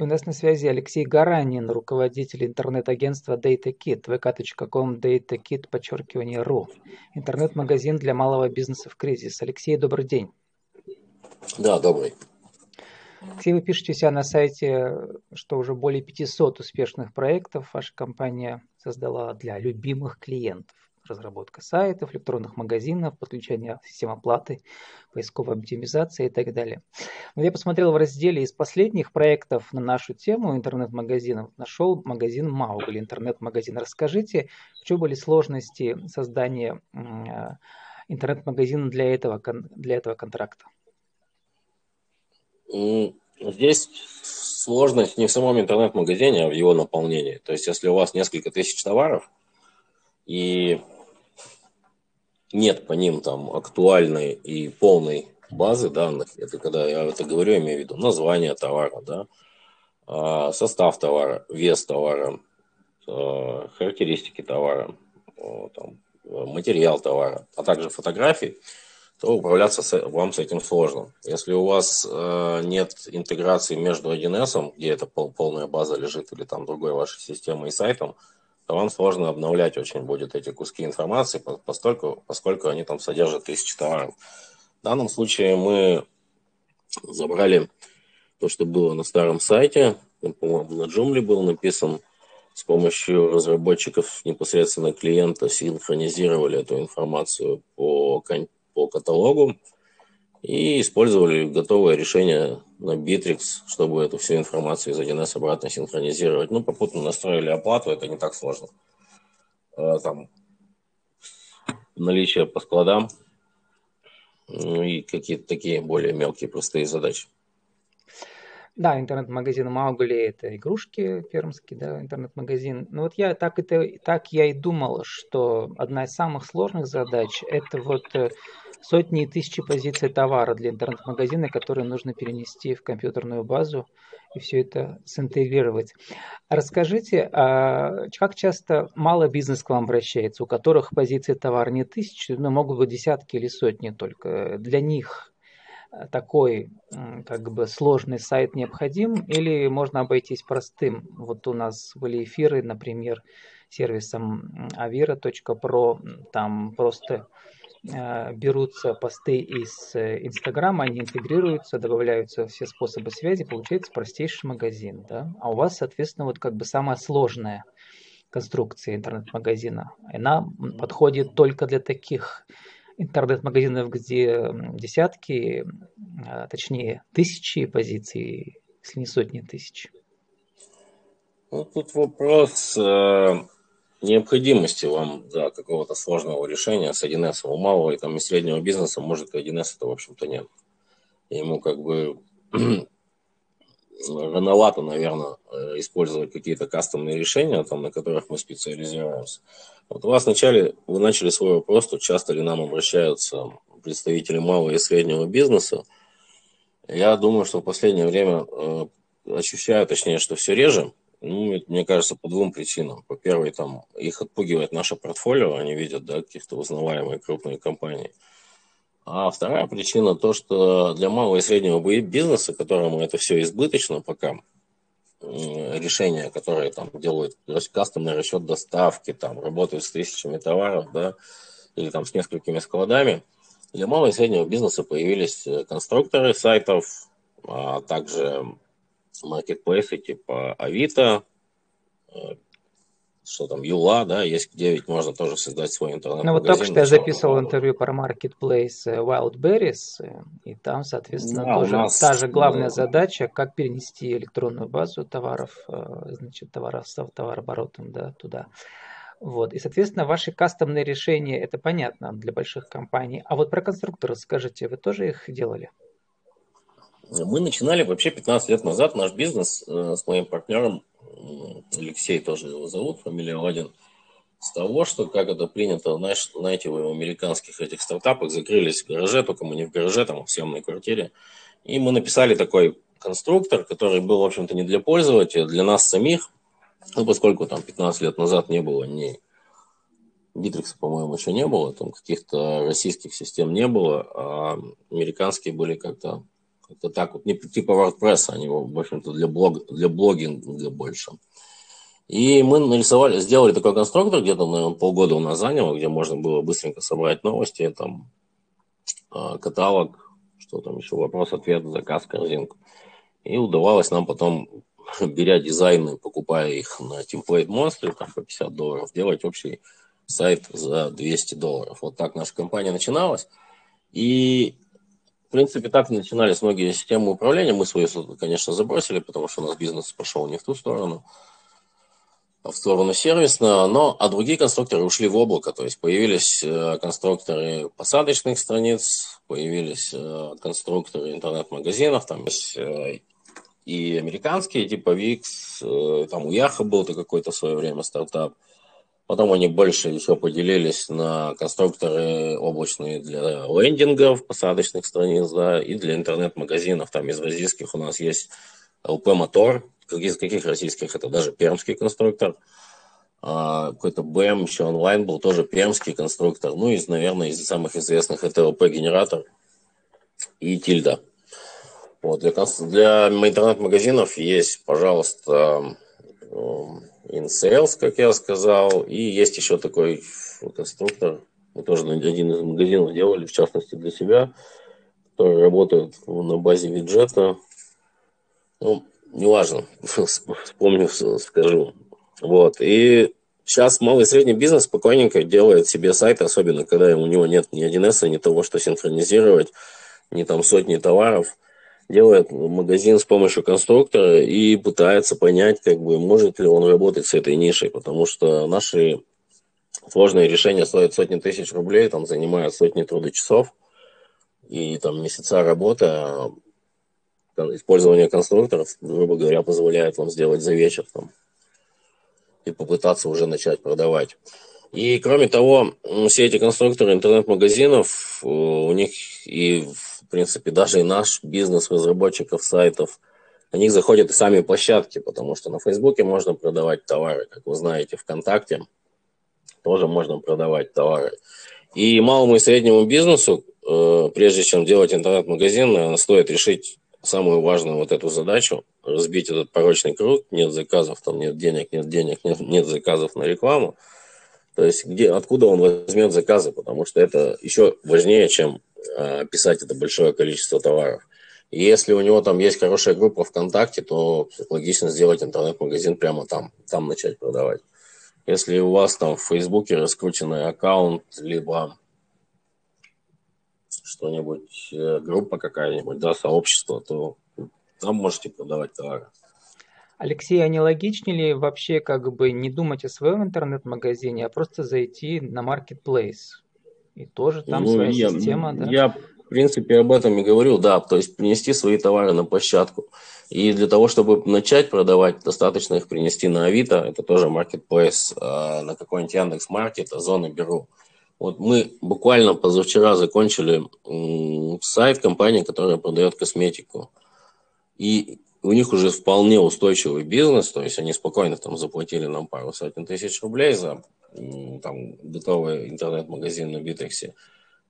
У нас на связи Алексей Гаранин, руководитель интернет-агентства DataKit, vk.com datakit, подчеркивание, ру. Интернет-магазин для малого бизнеса в кризис. Алексей, добрый день. Да, добрый. Алексей, вы пишете у себя на сайте, что уже более 500 успешных проектов ваша компания создала для любимых клиентов разработка сайтов, электронных магазинов, подключение систем оплаты, поисковой оптимизации и так далее. Но я посмотрел в разделе из последних проектов на нашу тему интернет-магазинов, нашел магазин Маугли, интернет-магазин. Расскажите, в чем были сложности создания интернет-магазина для этого, для этого контракта? Здесь сложность не в самом интернет-магазине, а в его наполнении. То есть, если у вас несколько тысяч товаров, и нет по ним там актуальной и полной базы данных, это когда я это говорю, имею в виду название товара, да, а, состав товара, вес товара, а, характеристики товара, там, материал товара, а также фотографии, то управляться с, вам с этим сложно. Если у вас э, нет интеграции между 1С, где эта пол, полная база лежит, или там другой вашей системой и сайтом, то вам сложно обновлять очень будет эти куски информации, поскольку, поскольку они там содержат тысячи товаров. В данном случае мы забрали то, что было на старом сайте, по-моему, на Joomla был написан, с помощью разработчиков непосредственно клиента синхронизировали эту информацию по, по каталогу, и использовали готовое решение на Bittrex, чтобы эту всю информацию из 1С обратно синхронизировать. Ну, попутно настроили оплату, это не так сложно. А, там наличие по складам ну, и какие-то такие более мелкие, простые задачи. Да, интернет-магазин Маугли – это игрушки пермский, да, интернет-магазин. Ну вот я так, это, так я и думал, что одна из самых сложных задач – это вот э, сотни и тысячи позиций товара для интернет-магазина, которые нужно перенести в компьютерную базу и все это синтегрировать. Расскажите, а как часто мало бизнес к вам обращается, у которых позиции товара не тысячи, но могут быть десятки или сотни только. Для них такой как бы сложный сайт необходим или можно обойтись простым? Вот у нас были эфиры, например, сервисом avira.pro, там просто Э, берутся посты из э, Инстаграма, они интегрируются, добавляются все способы связи, получается простейший магазин. Да? А у вас, соответственно, вот как бы самая сложная конструкция интернет-магазина. Она подходит только для таких интернет-магазинов, где десятки, а, точнее тысячи позиций, если не сотни тысяч. Ну, тут вопрос э, необходимости вам за какого-то сложного решения с 1С. У малого и, там, и среднего бизнеса может 1С это, в общем-то, нет. Ему как бы рановато, наверное, э, использовать какие-то кастомные решения, там, на которых мы специализируемся. Вот у вас вначале, вы начали свой вопрос, что часто ли нам обращаются представители малого и среднего бизнеса. Я думаю, что в последнее время э, ощущаю, точнее, что все реже, ну, мне кажется, по двум причинам. По первой, там, их отпугивает наше портфолио, они видят, да, каких-то узнаваемые крупные компании. А вторая причина то, что для малого и среднего бизнеса, которому это все избыточно пока, решения, которые там делают кастомный расчет доставки, там работают с тысячами товаров, да, или там с несколькими складами, для малого и среднего бизнеса появились э, конструкторы сайтов, а также маркетплейсы типа Авито, э, что там, Юла, да, есть где ведь можно тоже создать свой интернет Ну вот только что я записывал интервью про Marketplace э, Wildberries, э, и там, соответственно, да, тоже нас, та же главная да. задача, как перенести электронную базу товаров, значит, товаров с товарооборотом, да, туда. Вот. И, соответственно, ваши кастомные решения, это понятно для больших компаний. А вот про конструкторы скажите, вы тоже их делали? Мы начинали вообще 15 лет назад наш бизнес э, с моим партнером, Алексей тоже его зовут, фамилия Вадин, с того, что, как это принято, знаете, в американских этих стартапах закрылись в гараже, только мы не в гараже, там, в съемной квартире. И мы написали такой конструктор, который был, в общем-то, не для пользователя, а для нас самих, ну, поскольку там 15 лет назад не было ни Битрикса, по-моему, еще не было, там каких-то российских систем не было, а американские были как-то Это так вот, не типа WordPress, они, в общем-то, для, блог, для блогинга больше. И мы нарисовали, сделали такой конструктор, где-то, наверное, полгода у нас заняло, где можно было быстренько собрать новости, там, а, каталог, что там еще, вопрос-ответ, заказ, корзинку. И удавалось нам потом, беря дизайны, покупая их на Template Monster, там по 50 долларов, делать общий сайт за 200 долларов. Вот так наша компания начиналась. И, в принципе, так начинались многие системы управления. Мы свои, конечно, забросили, потому что у нас бизнес пошел не в ту сторону, а в сторону сервисно. Но, а другие конструкторы ушли в облако. То есть появились э, конструкторы посадочных страниц, появились э, конструкторы интернет-магазинов, там есть э, и американские, типа Wix, там у Яха был-то какой-то в свое время стартап – Потом они больше еще поделились на конструкторы облачные для лендингов, посадочных страниц, да, и для интернет-магазинов. Там из российских у нас есть LP Мотор, из каких российских, это даже пермский конструктор. А, какой-то BM еще онлайн был, тоже пермский конструктор. Ну, из, наверное, из самых известных это LP Генератор и Тильда. Вот, для, для интернет-магазинов есть, пожалуйста, InSales, как я сказал, и есть еще такой конструктор, мы тоже один из магазинов делали, в частности для себя, который работает на базе виджета. Ну, неважно, вспомню, скажу. Вот, и сейчас малый и средний бизнес спокойненько делает себе сайт, особенно когда у него нет ни 1С, ни того, что синхронизировать, ни там сотни товаров – делает магазин с помощью конструктора и пытается понять, как бы, может ли он работать с этой нишей, потому что наши сложные решения стоят сотни тысяч рублей, там занимают сотни трудочасов и там месяца работы, а использование конструкторов, грубо говоря, позволяет вам сделать за вечер там, и попытаться уже начать продавать. И кроме того, все эти конструкторы интернет-магазинов, э, у них и в принципе, даже и наш бизнес разработчиков сайтов, на них заходят и сами площадки, потому что на Фейсбуке можно продавать товары, как вы знаете, ВКонтакте тоже можно продавать товары. И малому и среднему бизнесу, э, прежде чем делать интернет-магазин, стоит решить самую важную вот эту задачу, разбить этот порочный круг, нет заказов, там нет денег, нет денег, нет, нет заказов на рекламу. То есть где, откуда он возьмет заказы, потому что это еще важнее, чем писать это большое количество товаров. И если у него там есть хорошая группа ВКонтакте, то логично сделать интернет-магазин прямо там, там начать продавать. Если у вас там в Фейсбуке раскрученный аккаунт, либо что-нибудь, э, группа какая-нибудь, да, сообщество, то там можете продавать товары. Алексей, а не логичнее ли вообще как бы не думать о своем интернет-магазине, а просто зайти на marketplace? И тоже там ну, своя я, система, да? Я, в принципе, об этом и говорю, да, то есть принести свои товары на площадку. И для того, чтобы начать продавать, достаточно их принести на Авито, это тоже marketplace, а на какой-нибудь Яндекс Маркет, Озон Беру. Вот мы буквально позавчера закончили сайт компании, которая продает косметику. И у них уже вполне устойчивый бизнес, то есть они спокойно там заплатили нам пару сотен тысяч рублей за там готовый интернет-магазин на Битексе.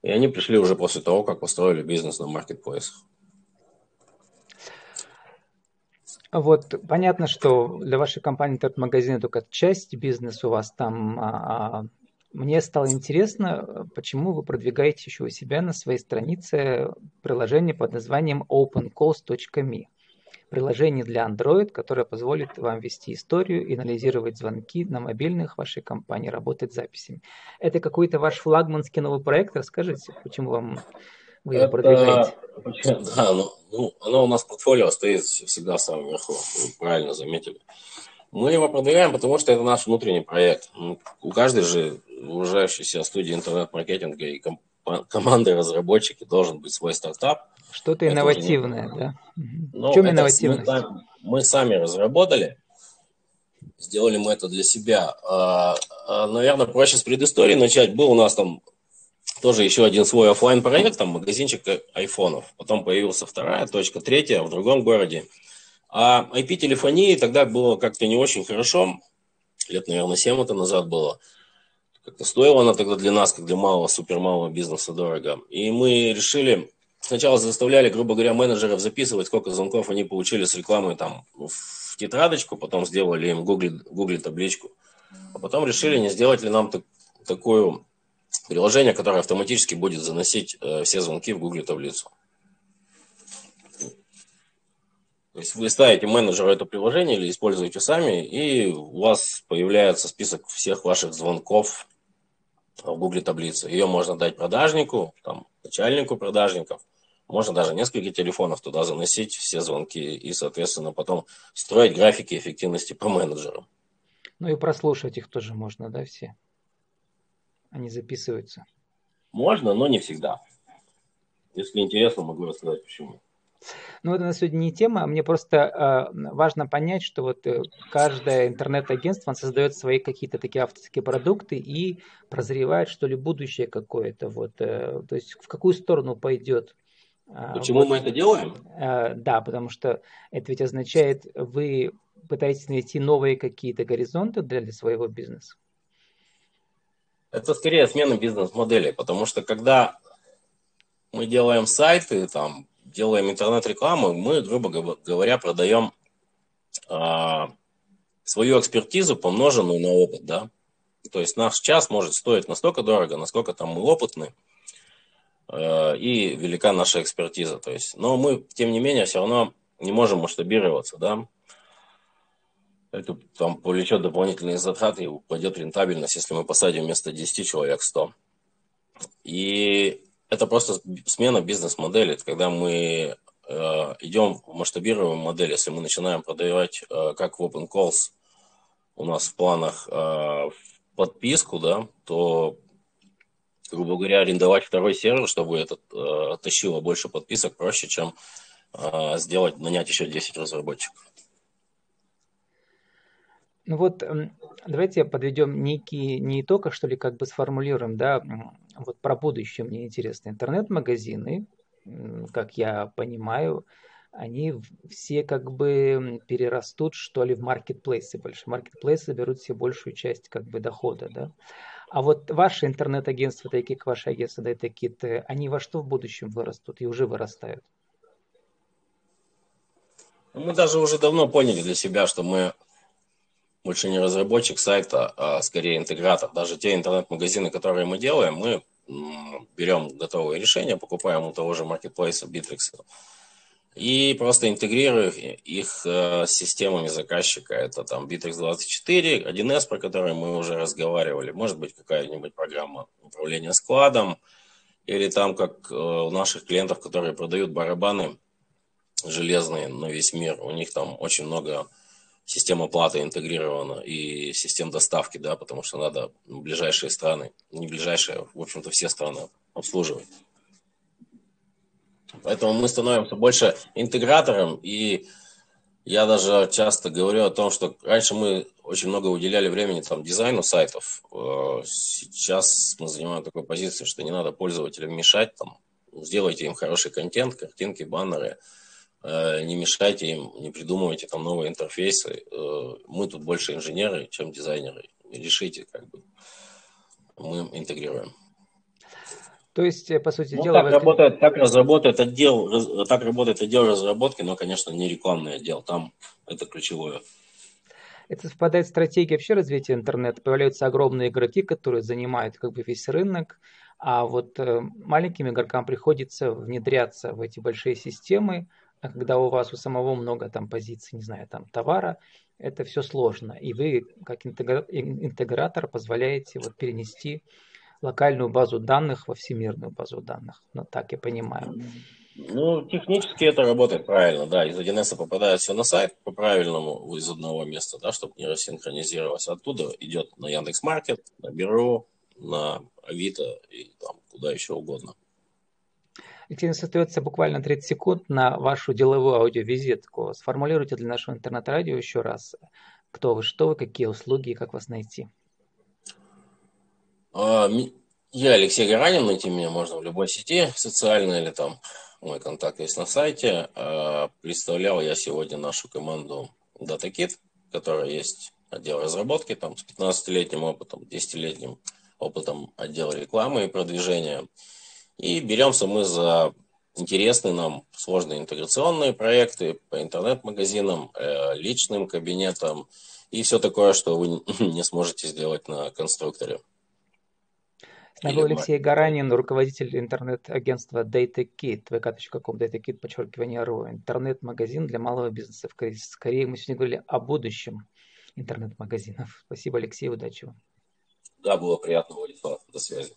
И они пришли уже после того, как построили бизнес на маркетплейсах. Вот понятно, что для вашей компании интернет-магазин только часть бизнеса у вас там. А, а мне стало интересно, почему вы продвигаете еще у себя на своей странице приложение под названием opencalls.me приложение для Android, которое позволит вам вести историю и анализировать звонки на мобильных вашей компании, работать с записями. Это какой-то ваш флагманский новый проект? Расскажите, почему вам вы его продвигаете? Да, ну, ну, оно у нас в портфолио стоит всегда в самом верху, вы правильно заметили. Мы его продвигаем, потому что это наш внутренний проект. У каждой же уважающейся студии интернет-маркетинга и комп- команды разработчики должен быть свой стартап, что-то инновативное, не... да? Ну, в чем инновативность? Мы, мы сами разработали, сделали мы это для себя. А, а, наверное, проще с предыстории начать. Был у нас там тоже еще один свой офлайн проект, там магазинчик айфонов. Потом появился вторая точка, третья в другом городе. А IP-телефонии тогда было как-то не очень хорошо. Лет, наверное, 7 это назад было. Как-то стоила она тогда для нас, как для малого, супер малого бизнеса дорого. И мы решили сначала заставляли, грубо говоря, менеджеров записывать, сколько звонков они получили с рекламой там в тетрадочку, потом сделали им Google, Google табличку, а потом решили, не сделать ли нам так, такое приложение, которое автоматически будет заносить э, все звонки в Google таблицу. То есть вы ставите менеджеру это приложение или используете сами, и у вас появляется список всех ваших звонков в Google таблице. Ее можно дать продажнику, там, начальнику продажников, можно даже несколько телефонов туда заносить, все звонки, и, соответственно, потом строить графики эффективности по менеджерам. Ну и прослушать их тоже можно, да, все? Они записываются. Можно, но не всегда. Если интересно, могу рассказать почему. Ну, это на сегодня не тема. Мне просто э, важно понять, что вот э, каждое интернет-агентство создает свои какие-то такие авторские продукты и прозревает, что ли, будущее какое-то. Вот, э, то есть в какую сторону пойдет. Э, Почему вот, мы это делаем? Э, да, потому что это ведь означает, вы пытаетесь найти новые какие-то горизонты для своего бизнеса. Это скорее смена бизнес-модели, потому что когда мы делаем сайты, там, делаем интернет-рекламу, мы, грубо говоря, продаем а, свою экспертизу, помноженную на опыт, да. То есть наш час может стоить настолько дорого, насколько там мы опытны, э, и велика наша экспертиза. То есть, но мы, тем не менее, все равно не можем масштабироваться, да. Это там повлечет дополнительные затраты и упадет рентабельность, если мы посадим вместо 10 человек 100. И это просто смена бизнес-модели. Это когда мы э, идем в масштабируемую модель, если мы начинаем продавать, э, как в Open Calls, у нас в планах э, подписку, да, то, грубо говоря, арендовать второй сервер, чтобы это э, тащило больше подписок, проще, чем э, сделать, нанять еще 10 разработчиков. Ну вот давайте подведем некий, не итог, а что ли как бы сформулируем, да, вот про будущее мне интересно. Интернет-магазины, как я понимаю, они все как бы перерастут, что ли, в маркетплейсы больше. Маркетплейсы берут себе большую часть как бы дохода, да. А вот ваши интернет-агентства, такие как ваши агентства, да, такие, они во что в будущем вырастут и уже вырастают? Мы даже уже давно поняли для себя, что мы больше не разработчик сайта, а скорее интегратор. Даже те интернет-магазины, которые мы делаем, мы берем готовые решения, покупаем у того же маркетплейса Bittrex и просто интегрируем их э, с системами заказчика. Это там Bittrex24, 1С, про который мы уже разговаривали. Может быть, какая-нибудь программа управления складом, или там, как э, у наших клиентов, которые продают барабаны железные на весь мир, у них там очень много система оплаты интегрирована и система доставки, да, потому что надо ближайшие страны, не ближайшие, в общем-то, все страны обслуживать. Поэтому мы становимся больше интегратором, и я даже часто говорю о том, что раньше мы очень много уделяли времени там, дизайну сайтов. Э, сейчас мы занимаем такую позицию, что не надо пользователям мешать, там, сделайте им хороший контент, картинки, баннеры – не мешайте им, не придумывайте там новые интерфейсы. Э, мы тут больше инженеры, чем дизайнеры. Решите, как бы. Мы интегрируем. То есть, э, по сути ну, дела... Так, работает, так разработает отдел, так работает отдел разработки, но, конечно, не рекламный отдел. Там это ключевое. Это совпадает с стратегией вообще развития интернета. Появляются огромные игроки, которые занимают как бы весь рынок, а вот маленьким игрокам приходится внедряться в эти большие системы, а когда у вас у самого много там позиций, не знаю, там товара, это все сложно. И вы, как интегратор, позволяете вот перенести локальную базу данных во всемирную базу данных. Ну, так я понимаю. Ну, технически это работает правильно, да. Из 1С попадает все на сайт по правильному из одного места, да, чтобы не рассинхронизировалось. Оттуда идет на Яндекс.Маркет, на Бюро, на Авито и там куда еще угодно. У нас остается буквально 30 секунд на вашу деловую аудиовизитку. Сформулируйте для нашего интернет-радио еще раз, кто вы, что вы, какие услуги и как вас найти. А, я Алексей Гаранин, найти меня можно в любой сети социальной или там мой контакт есть на сайте. А, представлял я сегодня нашу команду DataKit, которая есть отдел разработки там с 15-летним опытом, 10-летним опытом отдела рекламы и продвижения. И беремся мы за интересны нам сложные интеграционные проекты по интернет-магазинам, э, личным кабинетам и все такое, что вы не сможете сделать на конструкторе. С нами Алексей Гаранин, руководитель интернет-агентства DataKit, vk.com, datakit, подчеркивание РУ, интернет-магазин для малого бизнеса в кризис. Скорее, мы сегодня говорили о будущем интернет-магазинов. Спасибо, Алексей, удачи вам. Да, было приятно, Владислав. До связи.